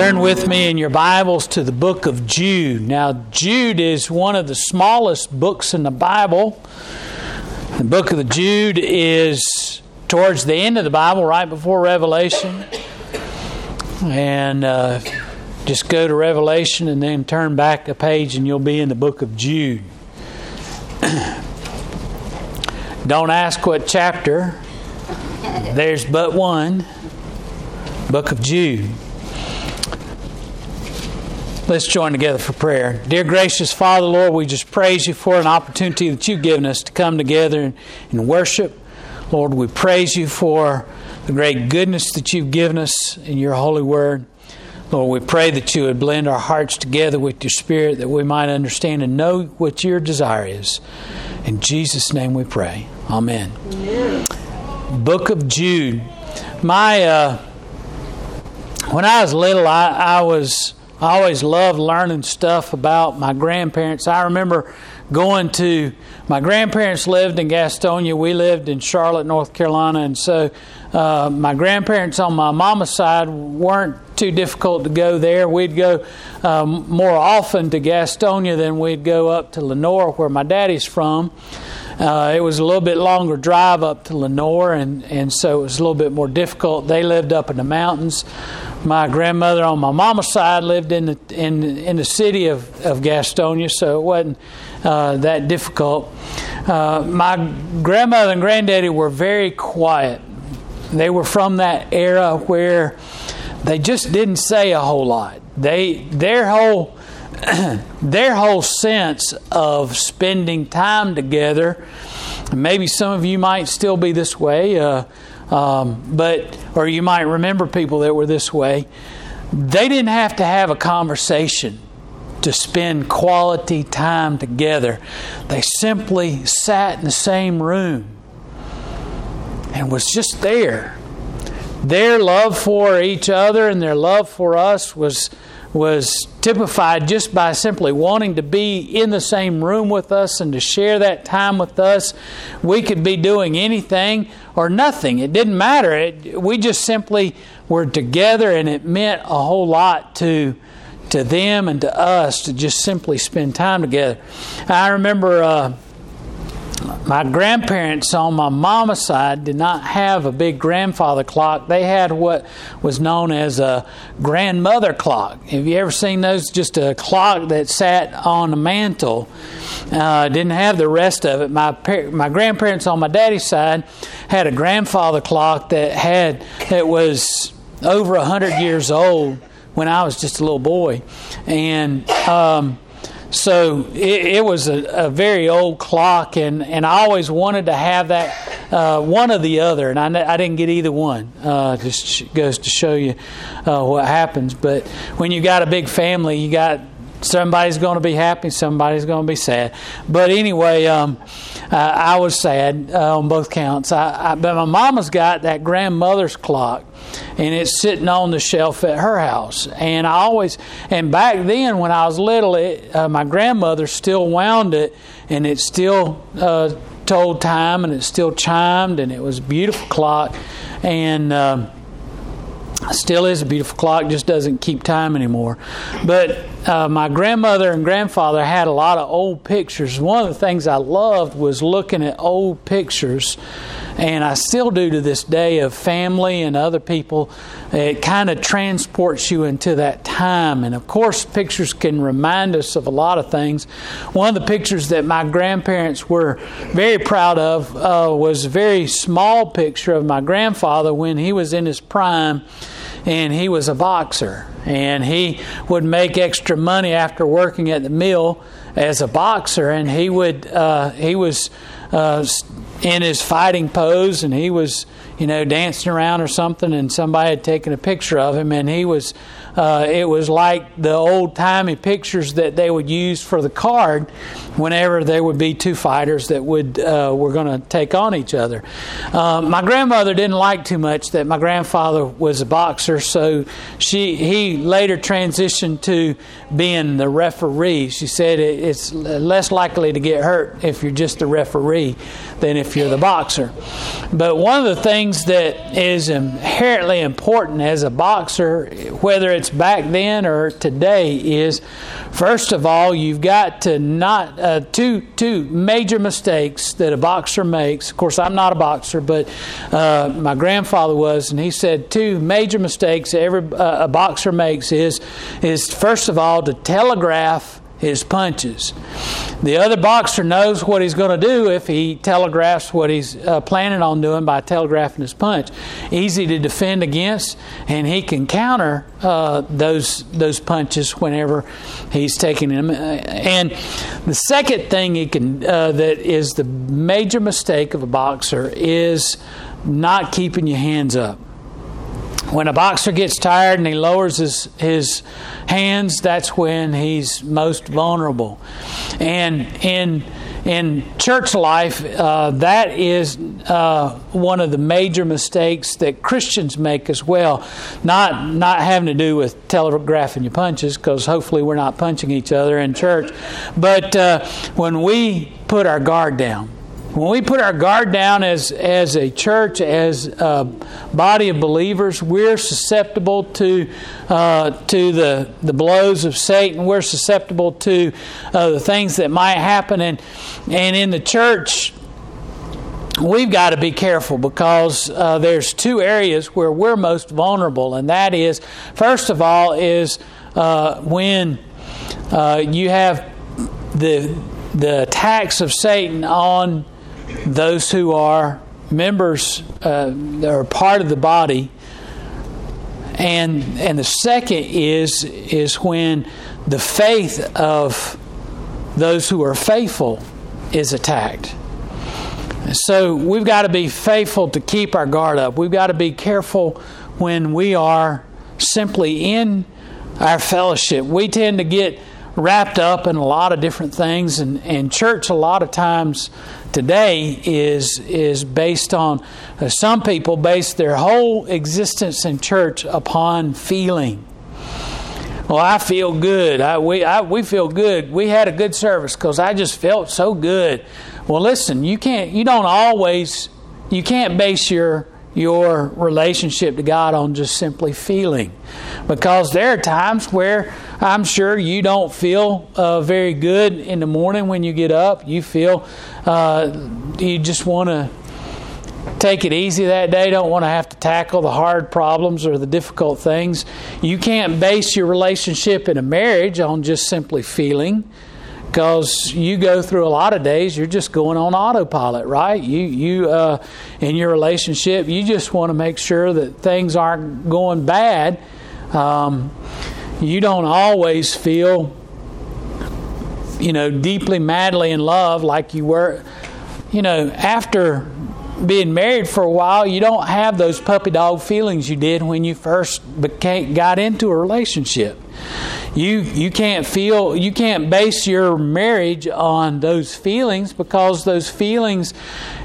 Turn with me in your Bibles to the book of Jude. Now, Jude is one of the smallest books in the Bible. The book of the Jude is towards the end of the Bible, right before Revelation. And uh, just go to Revelation and then turn back a page, and you'll be in the book of Jude. Don't ask what chapter, there's but one book of Jude. Let's join together for prayer. Dear gracious Father, Lord, we just praise you for an opportunity that you've given us to come together and, and worship. Lord, we praise you for the great goodness that you've given us in your holy word. Lord, we pray that you would blend our hearts together with your spirit that we might understand and know what your desire is. In Jesus' name we pray. Amen. Amen. Book of Jude. My, uh, when I was little, I, I was I always loved learning stuff about my grandparents. I remember going to my grandparents lived in Gastonia. We lived in Charlotte, North Carolina, and so uh, my grandparents on my mama's side weren't too difficult to go there. We'd go um, more often to Gastonia than we'd go up to Lenoir, where my daddy's from. Uh, it was a little bit longer drive up to Lenoir, and, and so it was a little bit more difficult. They lived up in the mountains. My grandmother on my mama's side lived in the in in the city of, of Gastonia, so it wasn't uh, that difficult. Uh, my grandmother and granddaddy were very quiet. They were from that era where they just didn't say a whole lot. They their whole their whole sense of spending time together. Maybe some of you might still be this way. Uh, um, but or you might remember people that were this way. They didn't have to have a conversation to spend quality time together. They simply sat in the same room and was just there. Their love for each other and their love for us was was typified just by simply wanting to be in the same room with us and to share that time with us. We could be doing anything or nothing. It didn't matter. It, we just simply were together, and it meant a whole lot to to them and to us to just simply spend time together. I remember. Uh, my grandparents on my mama's side did not have a big grandfather clock. They had what was known as a grandmother clock. Have you ever seen those? Just a clock that sat on a mantle. Uh, didn't have the rest of it. My my grandparents on my daddy's side had a grandfather clock that had that was over a hundred years old when I was just a little boy, and. Um, so it, it was a, a, very old clock, and, and I always wanted to have that uh, one or the other, and I, I didn't get either one. Uh, just goes to show you uh, what happens. But when you got a big family, you got somebody's going to be happy, somebody's going to be sad. But anyway, um, uh, I was sad uh, on both counts. I, I, but my mama's got that grandmother's clock, and it's sitting on the shelf at her house. And I always, and back then when I was little, it, uh, my grandmother still wound it, and it still uh, told time, and it still chimed, and it was a beautiful clock, and. Um, still is a beautiful clock just doesn't keep time anymore but uh, my grandmother and grandfather had a lot of old pictures. One of the things i loved was looking at old pictures and i still do to this day of family and other people. It kind of transports you into that time and of course pictures can remind us of a lot of things. One of the pictures that my grandparents were very proud of uh, was a very small picture of my grandfather when he was in his prime and he was a boxer. And he would make extra money after working at the mill as a boxer and he would uh, he was uh, in his fighting pose and he was you know, dancing around or something, and somebody had taken a picture of him, and he was, uh, it was like the old timey pictures that they would use for the card whenever there would be two fighters that would uh, were going to take on each other. Uh, my grandmother didn't like too much that my grandfather was a boxer, so she he later transitioned to being the referee. She said it's less likely to get hurt if you're just the referee than if you're the boxer. But one of the things that is inherently important as a boxer, whether it's back then or today, is first of all you've got to not uh, two two major mistakes that a boxer makes. Of course, I'm not a boxer, but uh, my grandfather was, and he said two major mistakes every uh, a boxer makes is is first of all to telegraph his punches. The other boxer knows what he's going to do if he telegraphs what he's uh, planning on doing by telegraphing his punch. Easy to defend against, and he can counter uh, those those punches whenever he's taking them. And the second thing he can uh, that is the major mistake of a boxer is not keeping your hands up when a boxer gets tired and he lowers his, his hands, that's when he's most vulnerable. And in in church life, uh, that is uh, one of the major mistakes that Christians make as well. Not not having to do with telegraphing your punches, because hopefully we're not punching each other in church, but uh, when we put our guard down when we put our guard down as, as a church, as a body of believers, we're susceptible to, uh, to the, the blows of Satan. We're susceptible to uh, the things that might happen. And, and in the church, we've got to be careful because uh, there's two areas where we're most vulnerable. And that is, first of all, is uh, when uh, you have the, the attacks of Satan on those who are members uh, are part of the body. And and the second is is when the faith of those who are faithful is attacked. So we've got to be faithful to keep our guard up. We've got to be careful when we are simply in our fellowship. We tend to get wrapped up in a lot of different things and, and church a lot of times today is is based on uh, some people base their whole existence in church upon feeling. Well i feel good. I, we, I, we feel good. We had a good service because i just felt so good. Well listen you can't you don't always you can't base your your relationship to God on just simply feeling. Because there are times where I'm sure you don't feel uh, very good in the morning when you get up. You feel uh, you just want to take it easy that day, don't want to have to tackle the hard problems or the difficult things. You can't base your relationship in a marriage on just simply feeling because you go through a lot of days you're just going on autopilot right? You you uh, in your relationship you just want to make sure that things aren't going bad. Um, you don't always feel you know deeply madly in love like you were you know after being married for a while. You don't have those puppy dog feelings you did when you first became, got into a relationship you you can't feel you can't base your marriage on those feelings because those feelings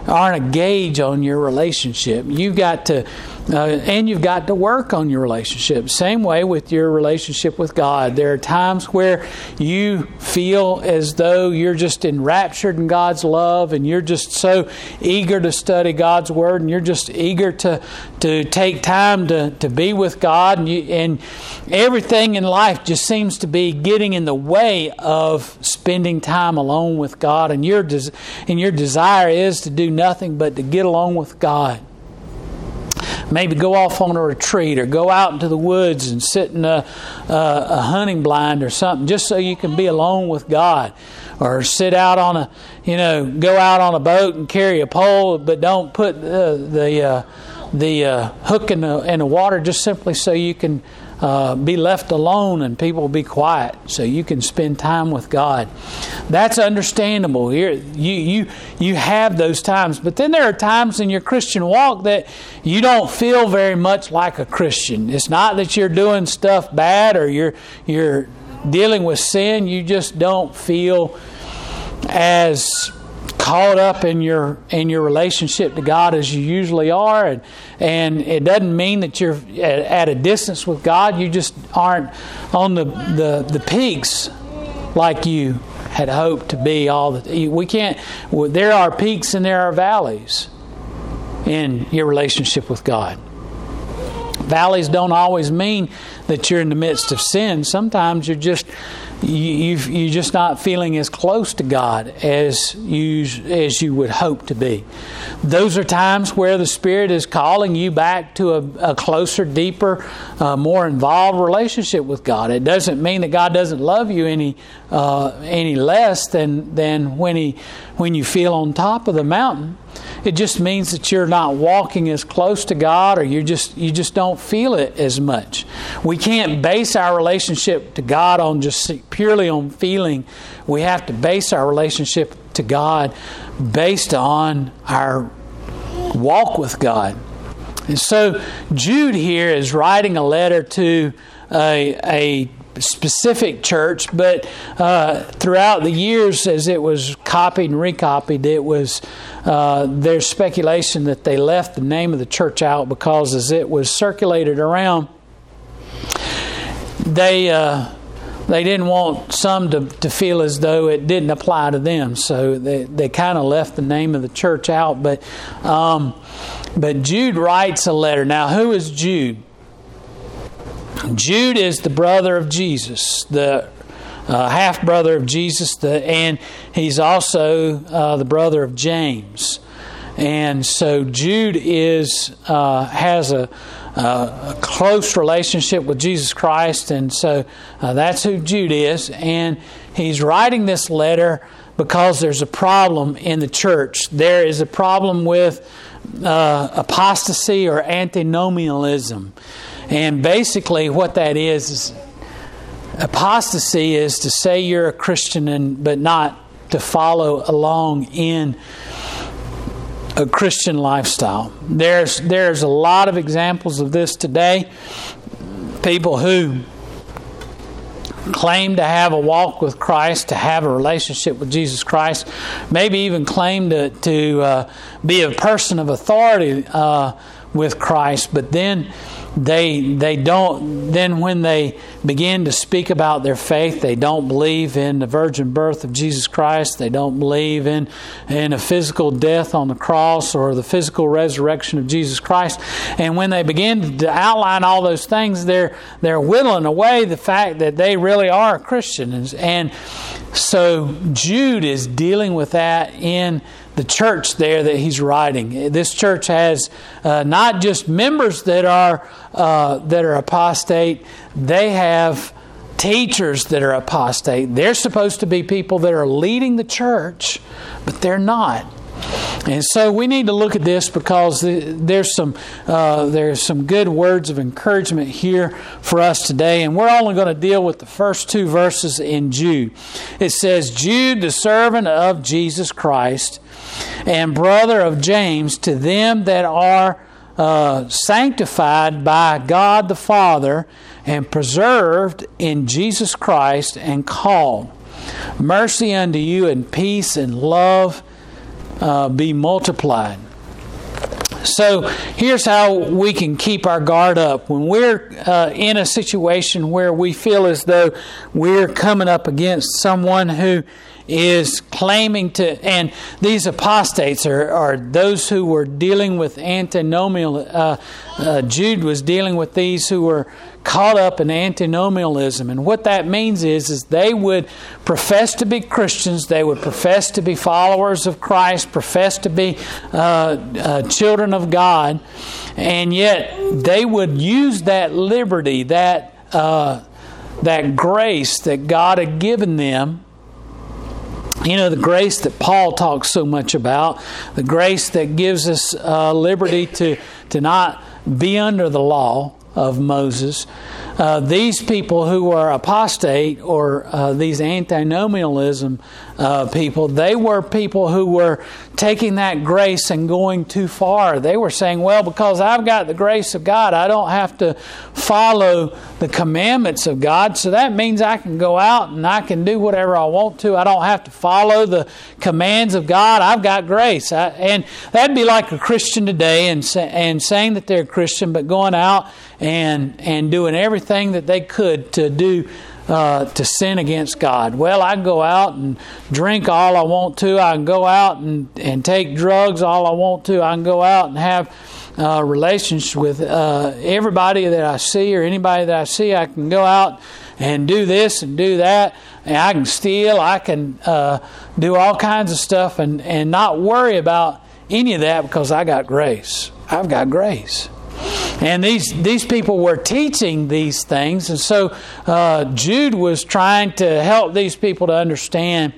aren't a gauge on your relationship. You've got to uh, and you've got to work on your relationship. Same way with your relationship with God. There are times where you feel as though you're just enraptured in God's love and you're just so eager to study God's Word and you're just eager to, to take time to, to be with God. And, you, and everything in life just seems to be getting in the way of spending time alone with God. And your, des- and your desire is to do nothing but to get along with God maybe go off on a retreat or go out into the woods and sit in a, a, a hunting blind or something just so you can be alone with God. Or sit out on a you know go out on a boat and carry a pole but don't put uh, the uh, the uh, hook in the in the water just simply so you can uh, be left alone and people be quiet so you can spend time with God. That's understandable. Here, you you you have those times, but then there are times in your Christian walk that you don't feel very much like a Christian. It's not that you're doing stuff bad or you're you're dealing with sin. You just don't feel as caught up in your in your relationship to God as you usually are, and and it doesn't mean that you're at, a distance with God. You just aren't on the the, the peaks like you had hoped to be. All the we can't. There are peaks and there are valleys in your relationship with God. Valleys don't always mean that you're in the midst of sin. Sometimes you're just you, you are just not feeling as close to God as you as you would hope to be. Those are times where the Spirit is calling you back to a, a closer, deeper, uh, more involved relationship with God. It doesn't mean that God doesn't love you any uh, any less than than when he when you feel on top of the mountain. It just means that you're not walking as close to God or you just you just don't feel it as much. We can't base our relationship to God on just purely on feeling. We have to base our relationship to God based on our walk with God. And so Jude here is writing a letter to a, a specific church, but uh, throughout the years, as it was copied and recopied, it was uh, there's speculation that they left the name of the church out because as it was circulated around, they uh, they didn't want some to, to feel as though it didn't apply to them, so they they kind of left the name of the church out. But um, but Jude writes a letter. Now, who is Jude? Jude is the brother of Jesus, the uh, half brother of Jesus, the, and he's also uh, the brother of James. And so Jude is uh, has a, a, close relationship with Jesus Christ, and so uh, that's who Jude is. And he's writing this letter because there's a problem in the church. There is a problem with uh, apostasy or antinomianism. And basically, what that is is apostasy is to say you're a Christian and but not to follow along in a Christian lifestyle. There's there's a lot of examples of this today. People who claim to have a walk with Christ, to have a relationship with Jesus Christ, maybe even claim to to uh, be a person of authority uh, with Christ, but then they they don't then when they begin to speak about their faith they don't believe in the virgin birth of Jesus Christ. They don't believe in in a physical death on the cross or the physical resurrection of Jesus Christ. And when they begin to outline all those things they're they're whittling away the fact that they really are a Christian and, and so Jude is dealing with that in the church there that he's writing. This church has uh, not just members that are uh, that are apostate; they have teachers that are apostate. They're supposed to be people that are leading the church, but they're not. And so we need to look at this because there's some uh, there's some good words of encouragement here for us today, and we're only going to deal with the first two verses in Jude. It says, "Jude, the servant of Jesus Christ." and brother of James, to them that are uh, sanctified by God the Father and preserved in Jesus Christ and called. Mercy unto you and peace and love uh, be multiplied. So here's how we can keep our guard up. When we're uh, in a situation where we feel as though we're coming up against someone who is claiming to, and these apostates are, are those who were dealing with antinomian. Uh, uh, Jude was dealing with these who were caught up in antinomianism, and what that means is, is they would profess to be Christians, they would profess to be followers of Christ, profess to be uh, uh children of God, and yet they would use that liberty, that uh, that grace that God had given them. You know, the grace that Paul talks so much about, the grace that gives us uh, liberty to, to not be under the law, of Moses. Uh, these people who were apostate or uh, these antinomianism uh, people, they were people who were taking that grace and going too far. They were saying, well, because I've got the grace of God, I don't have to follow the commandments of God. So that means I can go out and I can do whatever I want to. I don't have to follow the commands of God. I've got grace. I, and that'd be like a Christian today and, and saying that they're a Christian, but going out and, and doing everything that they could to do uh, to sin against God. Well, I can go out and drink all I want to. I can go out and, and take drugs all I want to. I can go out and have uh, relations with uh, everybody that I see or anybody that I see. I can go out and do this and do that. And I can steal. I can uh, do all kinds of stuff and, and not worry about any of that because I got grace. I've got grace. And these, these people were teaching these things. And so uh, Jude was trying to help these people to understand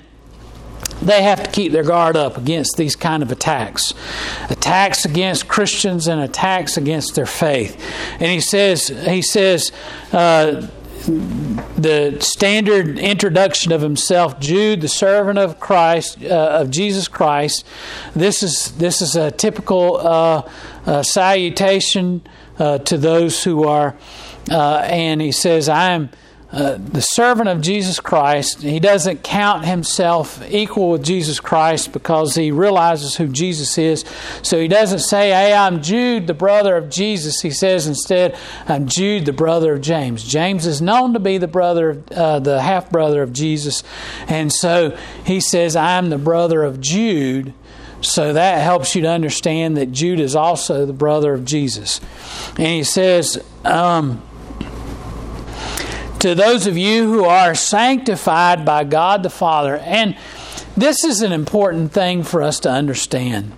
they have to keep their guard up against these kind of attacks attacks against christians and attacks against their faith and he says he says uh, the standard introduction of himself, Jude, the servant of Christ, uh, of Jesus Christ. This is this is a typical uh, uh, salutation uh, to those who are, uh, and he says, "I am." Uh, the servant of Jesus Christ, he doesn't count himself equal with Jesus Christ because he realizes who Jesus is. So he doesn't say, Hey, I'm Jude, the brother of Jesus. He says instead, I'm Jude, the brother of James. James is known to be the brother, uh, the half brother of Jesus. And so he says, I'm the brother of Jude. So that helps you to understand that Jude is also the brother of Jesus. And he says, um, to those of you who are sanctified by God the Father. And this is an important thing for us to understand.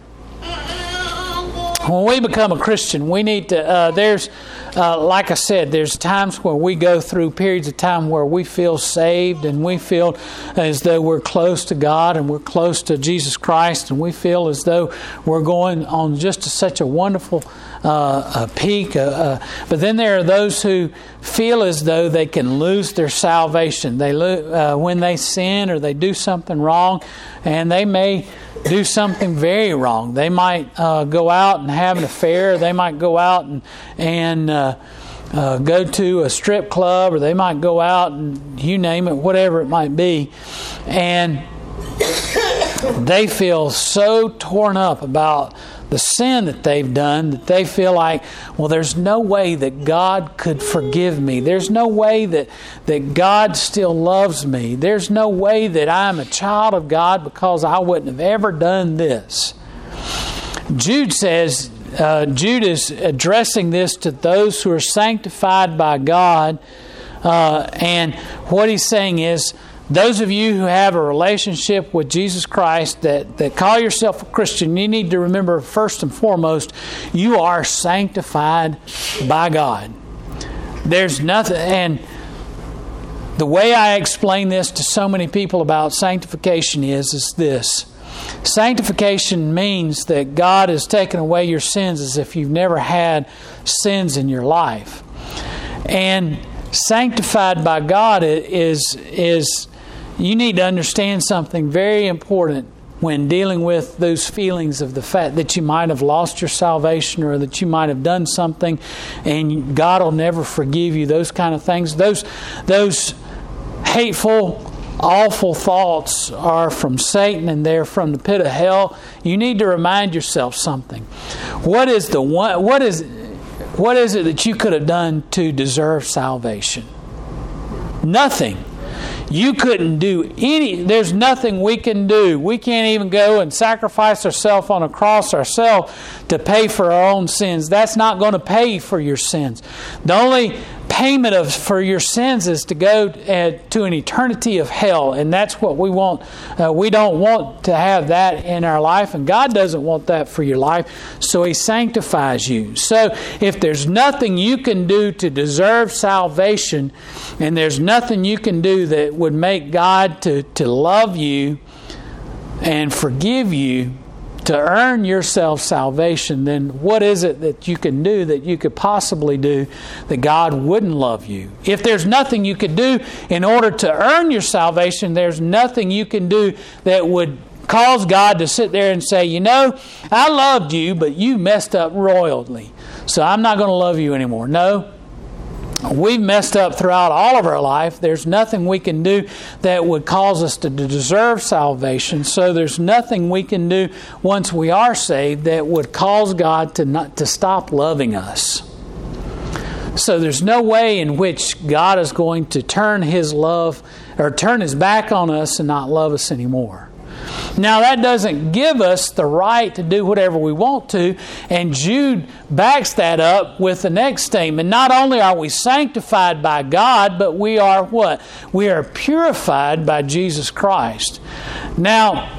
When we become a Christian, we need to, uh, there's, uh, like I said, there's times where we go through periods of time where we feel saved and we feel as though we're close to God and we're close to Jesus Christ and we feel as though we're going on just such a wonderful uh, a peak. Uh, uh, but then there are those who feel as though they can lose their salvation. They lo- uh, when they sin or they do something wrong, and they may do something very wrong. They might uh, go out and have an affair. They might go out and and uh, go to a strip club, or they might go out and you name it, whatever it might be, and they feel so torn up about the sin that they've done that they feel like, well, there's no way that God could forgive me. There's no way that, that God still loves me. There's no way that I'm a child of God because I wouldn't have ever done this. Jude says, uh, Jude is addressing this to those who are sanctified by God. Uh, and what he's saying is, those of you who have a relationship with Jesus Christ that, that call yourself a Christian, you need to remember first and foremost, you are sanctified by God. There's nothing, and the way I explain this to so many people about sanctification is, is this. Sanctification means that God has taken away your sins as if you've never had sins in your life. And sanctified by God is is you need to understand something very important when dealing with those feelings of the fact that you might have lost your salvation or that you might have done something and God will never forgive you, those kind of things. Those, those hateful, awful thoughts are from Satan and they're from the pit of hell. You need to remind yourself something. What is the one what is what is it that you could have done to deserve salvation? Nothing. You couldn't do any, there's nothing we can do. We can't even go and sacrifice ourselves on a cross ourselves to pay for our own sins. That's not going to pay for your sins. The only payment of for your sins is to go uh, to an eternity of hell, and that's what we want. Uh, we don't want to have that in our life, and God doesn't want that for your life. So He sanctifies you. So if there's nothing you can do to deserve salvation, and there's nothing you can do that would make God to, to love you and forgive you, to earn yourself salvation, then what is it that you can do that you could possibly do that God wouldn't love you? If there's nothing you could do in order to earn your salvation, there's nothing you can do that would cause God to sit there and say, You know, I loved you, but you messed up royally. So I'm not going to love you anymore. No, We've messed up throughout all of our life. There's nothing we can do that would cause us to deserve salvation. So there's nothing we can do once we are saved that would cause God to not to stop loving us. So there's no way in which God is going to turn his love or turn his back on us and not love us anymore. Now, that doesn't give us the right to do whatever we want to, and Jude backs that up with the next statement. Not only are we sanctified by God, but we are what? We are purified by Jesus Christ. Now,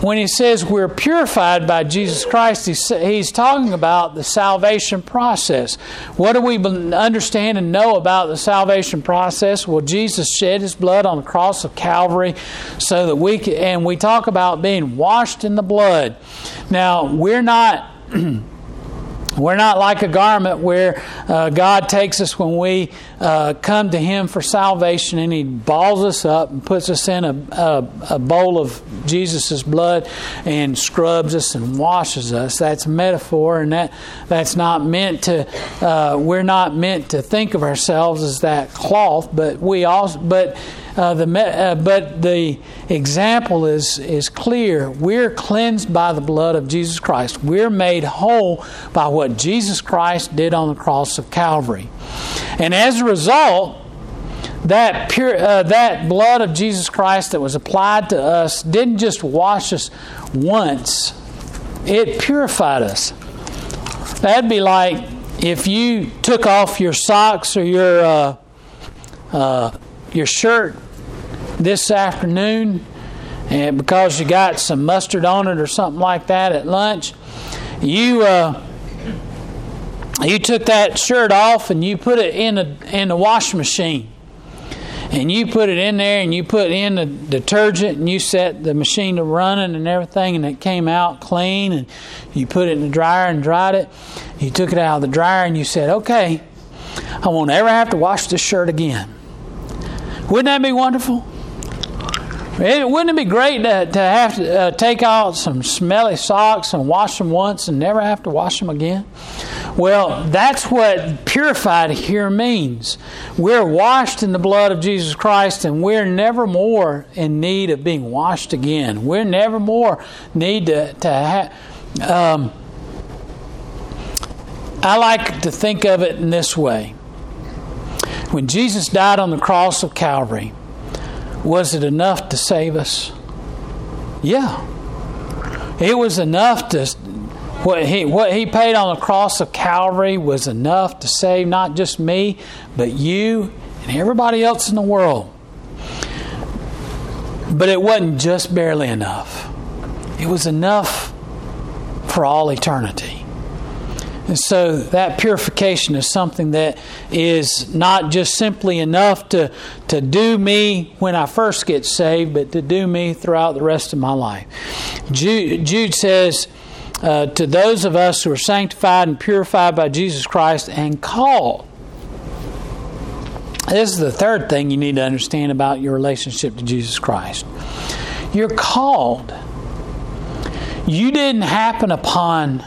when he says we're purified by Jesus Christ, he's, talking about the salvation process. What do we understand and know about the salvation process? Well, Jesus shed his blood on the cross of Calvary so that we can, and we talk about being washed in the blood. Now, we're not. We're not like a garment where uh, God takes us when we uh, come to Him for salvation and He balls us up and puts us in a, a, a bowl of Jesus' blood and scrubs us and washes us. That's a metaphor, and that, that's not meant to, uh, we're not meant to think of ourselves as that cloth, but we also, but uh, the, uh, but the example is, is clear. We're cleansed by the blood of Jesus Christ. We're made whole by what Jesus Christ did on the cross of Calvary. And as a result, that pure uh, that blood of Jesus Christ that was applied to us didn't just wash us once; it purified us. That'd be like if you took off your socks or your uh, uh, your shirt this afternoon and because you got some mustard on it or something like that at lunch, you uh, you took that shirt off and you put it in a in the washing machine. And you put it in there and you put in the detergent and you set the machine to running and everything and it came out clean and you put it in the dryer and dried it. You took it out of the dryer and you said, Okay, I won't ever have to wash this shirt again. Wouldn't that be wonderful? It, wouldn't it be great to, to have to uh, take out some smelly socks and wash them once and never have to wash them again? Well, that's what purified here means. We're washed in the blood of Jesus Christ and we're never more in need of being washed again. We're never more need to, to have. Um, I like to think of it in this way. When Jesus died on the cross of Calvary, was it enough to save us? Yeah. It was enough to what he what he paid on the cross of Calvary was enough to save not just me, but you and everybody else in the world. But it wasn't just barely enough. It was enough for all eternity. And so that purification is something that is not just simply enough to, to do me when I first get saved, but to do me throughout the rest of my life. Jude, Jude says, uh, to those of us who are sanctified and purified by Jesus Christ and called. This is the third thing you need to understand about your relationship to Jesus Christ. You're called. You didn't happen upon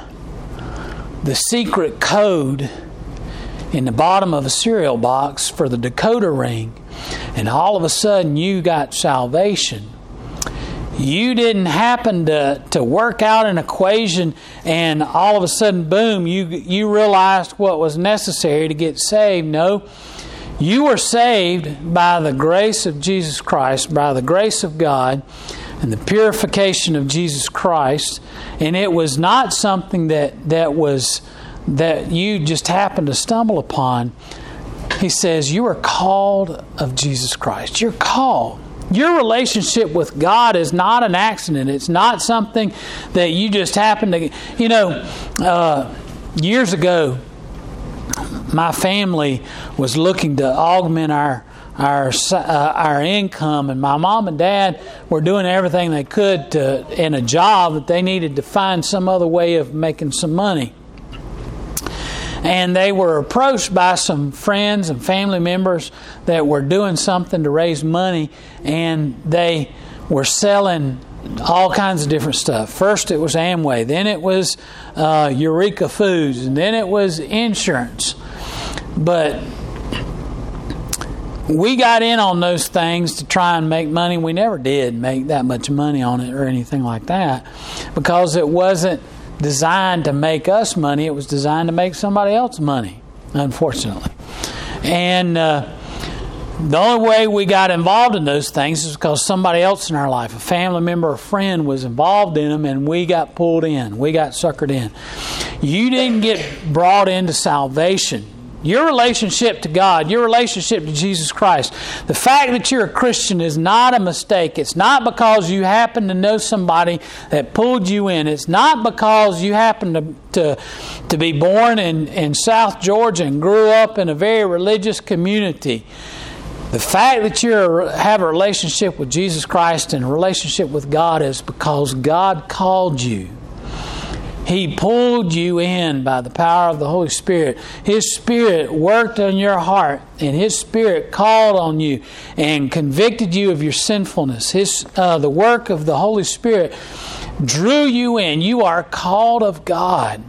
the secret code in the bottom of a cereal box for the decoder ring, and all of a sudden you got salvation. You didn't happen to, to work out an equation and all of a sudden, boom, you, you realized what was necessary to get saved. No, you were saved by the grace of Jesus Christ, by the grace of God, and the purification of Jesus Christ and it was not something that that was that you just happened to stumble upon. He says you are called of Jesus Christ. You're called. Your relationship with God is not an accident. It's not something that you just happen to. You know, uh, years ago, my family was looking to augment our our uh, our income, and my mom and dad were doing everything they could to in a job that they needed to find some other way of making some money. And they were approached by some friends and family members that were doing something to raise money, and they were selling all kinds of different stuff. First, it was Amway, then it was uh, Eureka Foods, and then it was insurance. But we got in on those things to try and make money. We never did make that much money on it or anything like that because it wasn't designed to make us money, it was designed to make somebody else money, unfortunately. And uh, the only way we got involved in those things is because somebody else in our life, a family member, a friend, was involved in them, and we got pulled in. We got suckered in. You didn't get brought into salvation. Your relationship to God, your relationship to Jesus Christ, the fact that you're a Christian is not a mistake. It's not because you happen to know somebody that pulled you in. It's not because you happen to, to, to be born in, in South Georgia and grew up in a very religious community. The fact that you have a relationship with Jesus Christ and a relationship with God is because God called you. He pulled you in by the power of the Holy Spirit. His Spirit worked on your heart, and His Spirit called on you and convicted you of your sinfulness. His, uh, the work of the Holy Spirit drew you in. You are called of God.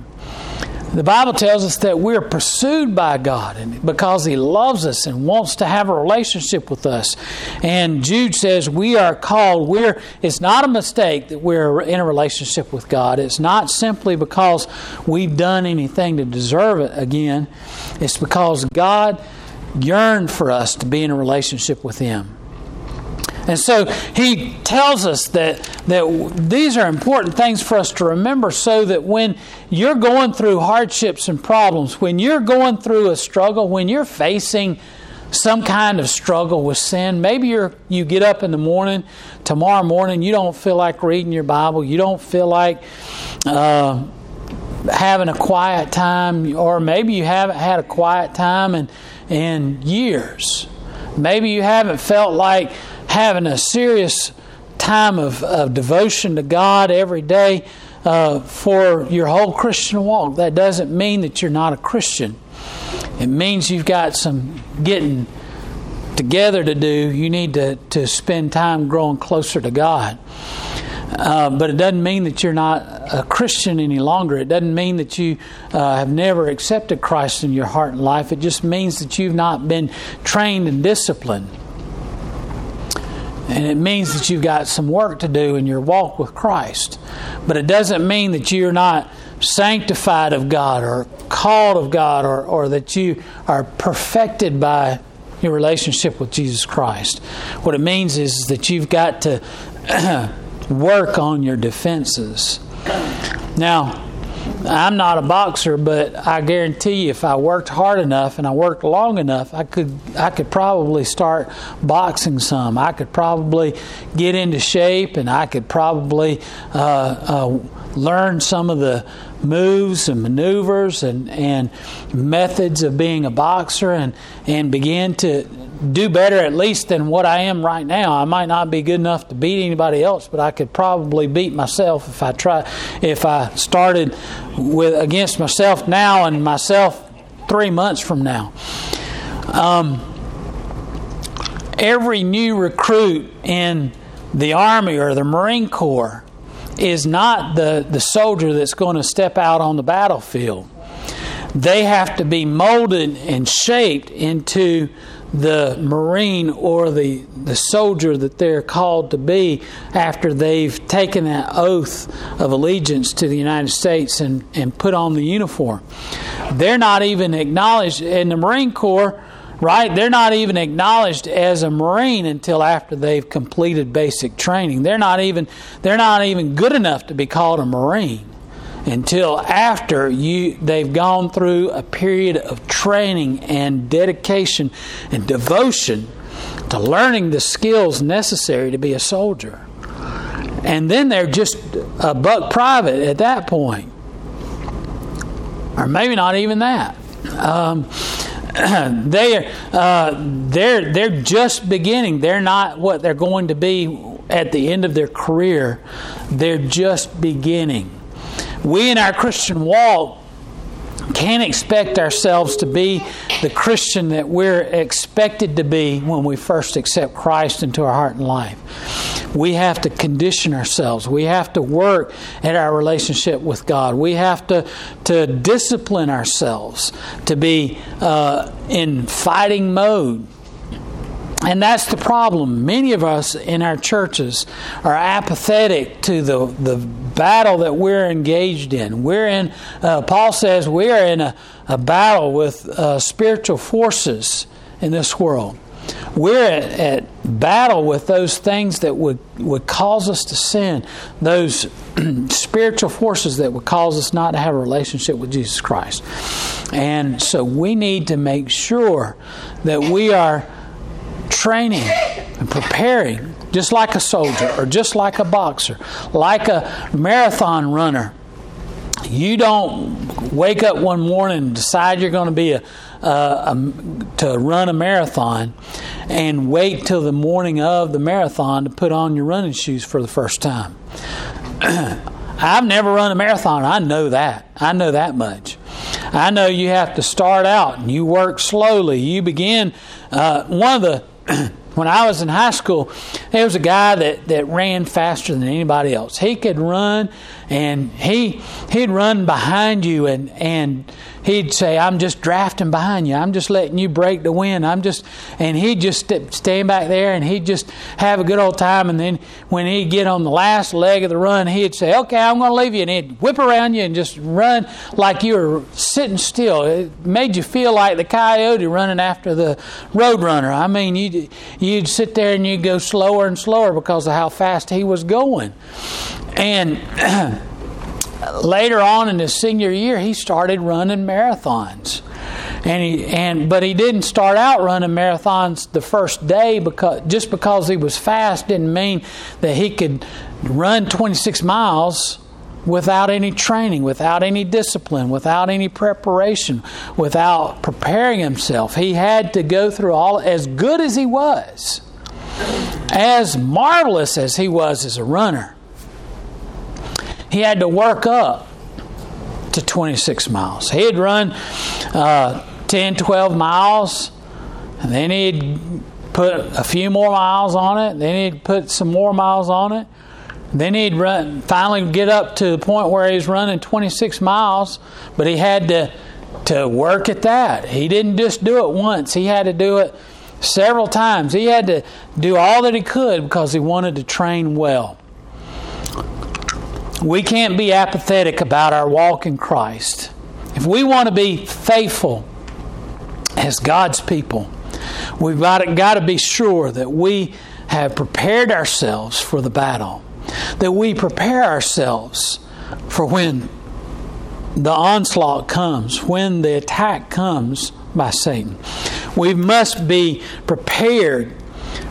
The Bible tells us that we're pursued by God and because He loves us and wants to have a relationship with us. And Jude says we are called. We're it's not a mistake that we're in a relationship with God. It's not simply because we've done anything to deserve it again. It's because God yearned for us to be in a relationship with Him. And so he tells us that, that these are important things for us to remember so that when you're going through hardships and problems, when you're going through a struggle, when you're facing some kind of struggle with sin, maybe you're, you get up in the morning, tomorrow morning, you don't feel like reading your Bible, you don't feel like. Uh, having a quiet time, or maybe you haven't had a quiet time in, in years. Maybe you haven't felt like having a serious time of, of devotion to God every day uh, for your whole Christian walk. That doesn't mean that you're not a Christian. It means you've got some getting together to do. You need to, to spend time growing closer to God. Uh, but it doesn't mean that you're not a Christian any longer. It doesn't mean that you uh, have never accepted Christ in your heart and life. It just means that you've not been trained and disciplined. And it means that you've got some work to do in your walk with Christ. But it doesn't mean that you're not sanctified of God or called of God or, or that you are perfected by your relationship with Jesus Christ. What it means is that you've got to work on your defenses. Now, I'm not a boxer, but I guarantee you, if I worked hard enough and I worked long enough, I could I could probably start boxing some. I could probably get into shape, and I could probably uh, uh, learn some of the moves and maneuvers and, and methods of being a boxer, and and begin to do better at least than what I am right now. I might not be good enough to beat anybody else, but I could probably beat myself if I try if I started with against myself now and myself three months from now. Um, every new recruit in the Army or the Marine Corps is not the, the soldier that's going to step out on the battlefield. They have to be molded and shaped into the Marine or the, the soldier that they're called to be after they've taken that oath of allegiance to the United States and, and put on the uniform. They're not even acknowledged in the Marine Corps, right? They're not even acknowledged as a Marine until after they've completed basic training. They're not even they're not even good enough to be called a Marine until after you they've gone through a period of training and dedication and devotion to learning the skills necessary to be a soldier. And then they're just a buck private at that point. Or maybe not even that. Um, they are uh, they're they're just beginning. They're not what they're going to be at the end of their career. They're just beginning. We in our Christian walk can't expect ourselves to be the Christian that we're expected to be when we first accept Christ into our heart and life. We have to condition ourselves. We have to work at our relationship with God. We have to, to discipline ourselves to be uh, in fighting mode and that's the problem. Many of us in our churches are apathetic to the, the battle that we're engaged in. We're in, uh, Paul says, we are in a, a battle with uh, spiritual forces in this world. We're at, at, battle with those things that would, would cause us to sin, those spiritual forces that would cause us not to have a relationship with Jesus Christ. And so we need to make sure that we are training and preparing, just like a soldier or just like a boxer, like a marathon runner. You don't wake up one morning and decide you're going to be a, a, a, to run a marathon and wait till the morning of the marathon to put on your running shoes for the first time. I've never run a marathon. I know that. I know that much. I know you have to start out and you work slowly. You begin. Uh, one of the when I was in high school, there was a guy that, that ran faster than anybody else. He could run, and he he'd run behind you, and and he'd say, "I'm just drafting behind you. I'm just letting you break the wind. I'm just," and he'd just stand back there, and he'd just have a good old time. And then when he'd get on the last leg of the run, he'd say, "Okay, I'm going to leave you," and he'd whip around you and just run like you were sitting still. It made you feel like the coyote running after the road runner. I mean, you'd, you'd sit there and you'd go slower and slower because of how fast he was going, and. later on in his senior year, he started running marathons. And he and but he didn't start out running marathons the first day because just because he was fast didn't mean that he could run 26 miles without any training, without any discipline, without any preparation, without preparing himself. He had to go through all as good as he was, as marvelous as he was as a runner he had to work up to 26 miles. He'd run uh, 10, 12 miles, and then he'd put a few more miles on it, then he'd put some more miles on it. Then he'd run, finally get up to the point where he's running 26 miles, but he had to, to work at that. He didn't just do it once, he had to do it several times. He had to do all that he could because he wanted to train well. We can't be apathetic about our walk in Christ. If we want to be faithful as God's people, we've got to, got to be sure that we have prepared ourselves for the battle, that we prepare ourselves for when the onslaught comes, when the attack comes by Satan. We must be prepared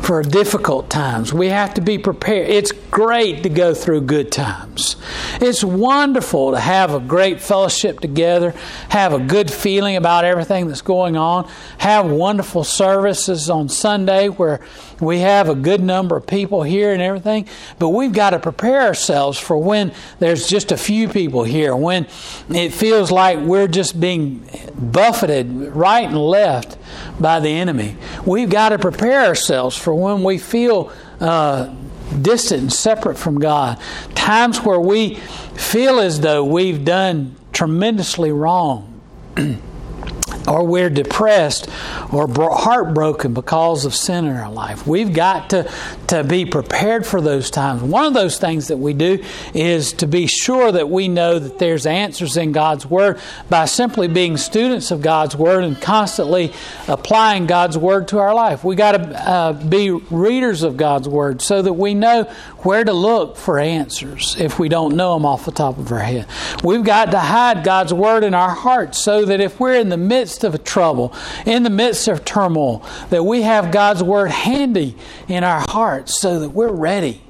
for difficult times. We have to be prepared. It's great to go through good times. It's wonderful to have a great fellowship together, have a good feeling about everything that's going on, have wonderful services on Sunday where we have a good number of people here and everything. But we've got to prepare ourselves for when there's just a few people here, when it feels like we're just being buffeted right and left by the enemy. We've got to prepare ourselves for when we feel uh, distant and separate from God. Times where we feel as though we've done tremendously wrong. or we're depressed or heartbroken because of sin in our life. We've got to, to be prepared for those times. One of those things that we do is to be sure that we know that there's answers in God's Word by simply being students of God's Word and constantly applying God's Word to our life. We've got to uh, be readers of God's Word so that we know where to look for answers if we don't know them off the top of our head. We've got to hide God's Word in our hearts so that if we're in the midst midst of trouble, in the midst of turmoil, that we have God's Word handy in our hearts so that we're ready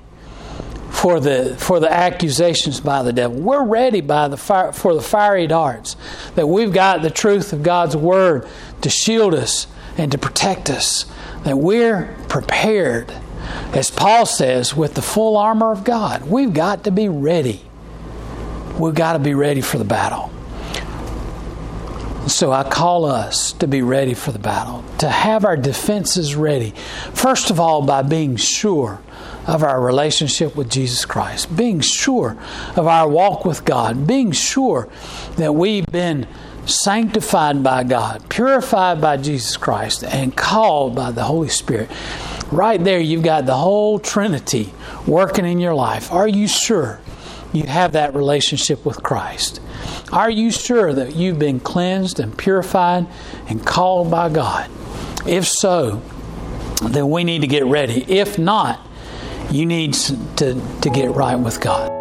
for the for the accusations by the devil. We're ready by the fire, for the fiery darts. That we've got the truth of God's word to shield us and to protect us. That we're prepared, as Paul says, with the full armor of God. We've got to be ready. We've got to be ready for the battle. So I call us to be ready for the battle, to have our defenses ready. First of all, by being sure of our relationship with Jesus Christ, being sure of our walk with God, being sure that we've been sanctified by God, purified by Jesus Christ, and called by the Holy Spirit. Right there, you've got the whole Trinity working in your life. Are you sure you have that relationship with Christ? Are you sure that you've been cleansed and purified and called by God? If so, then we need to get ready. If not, you need to, to get right with God.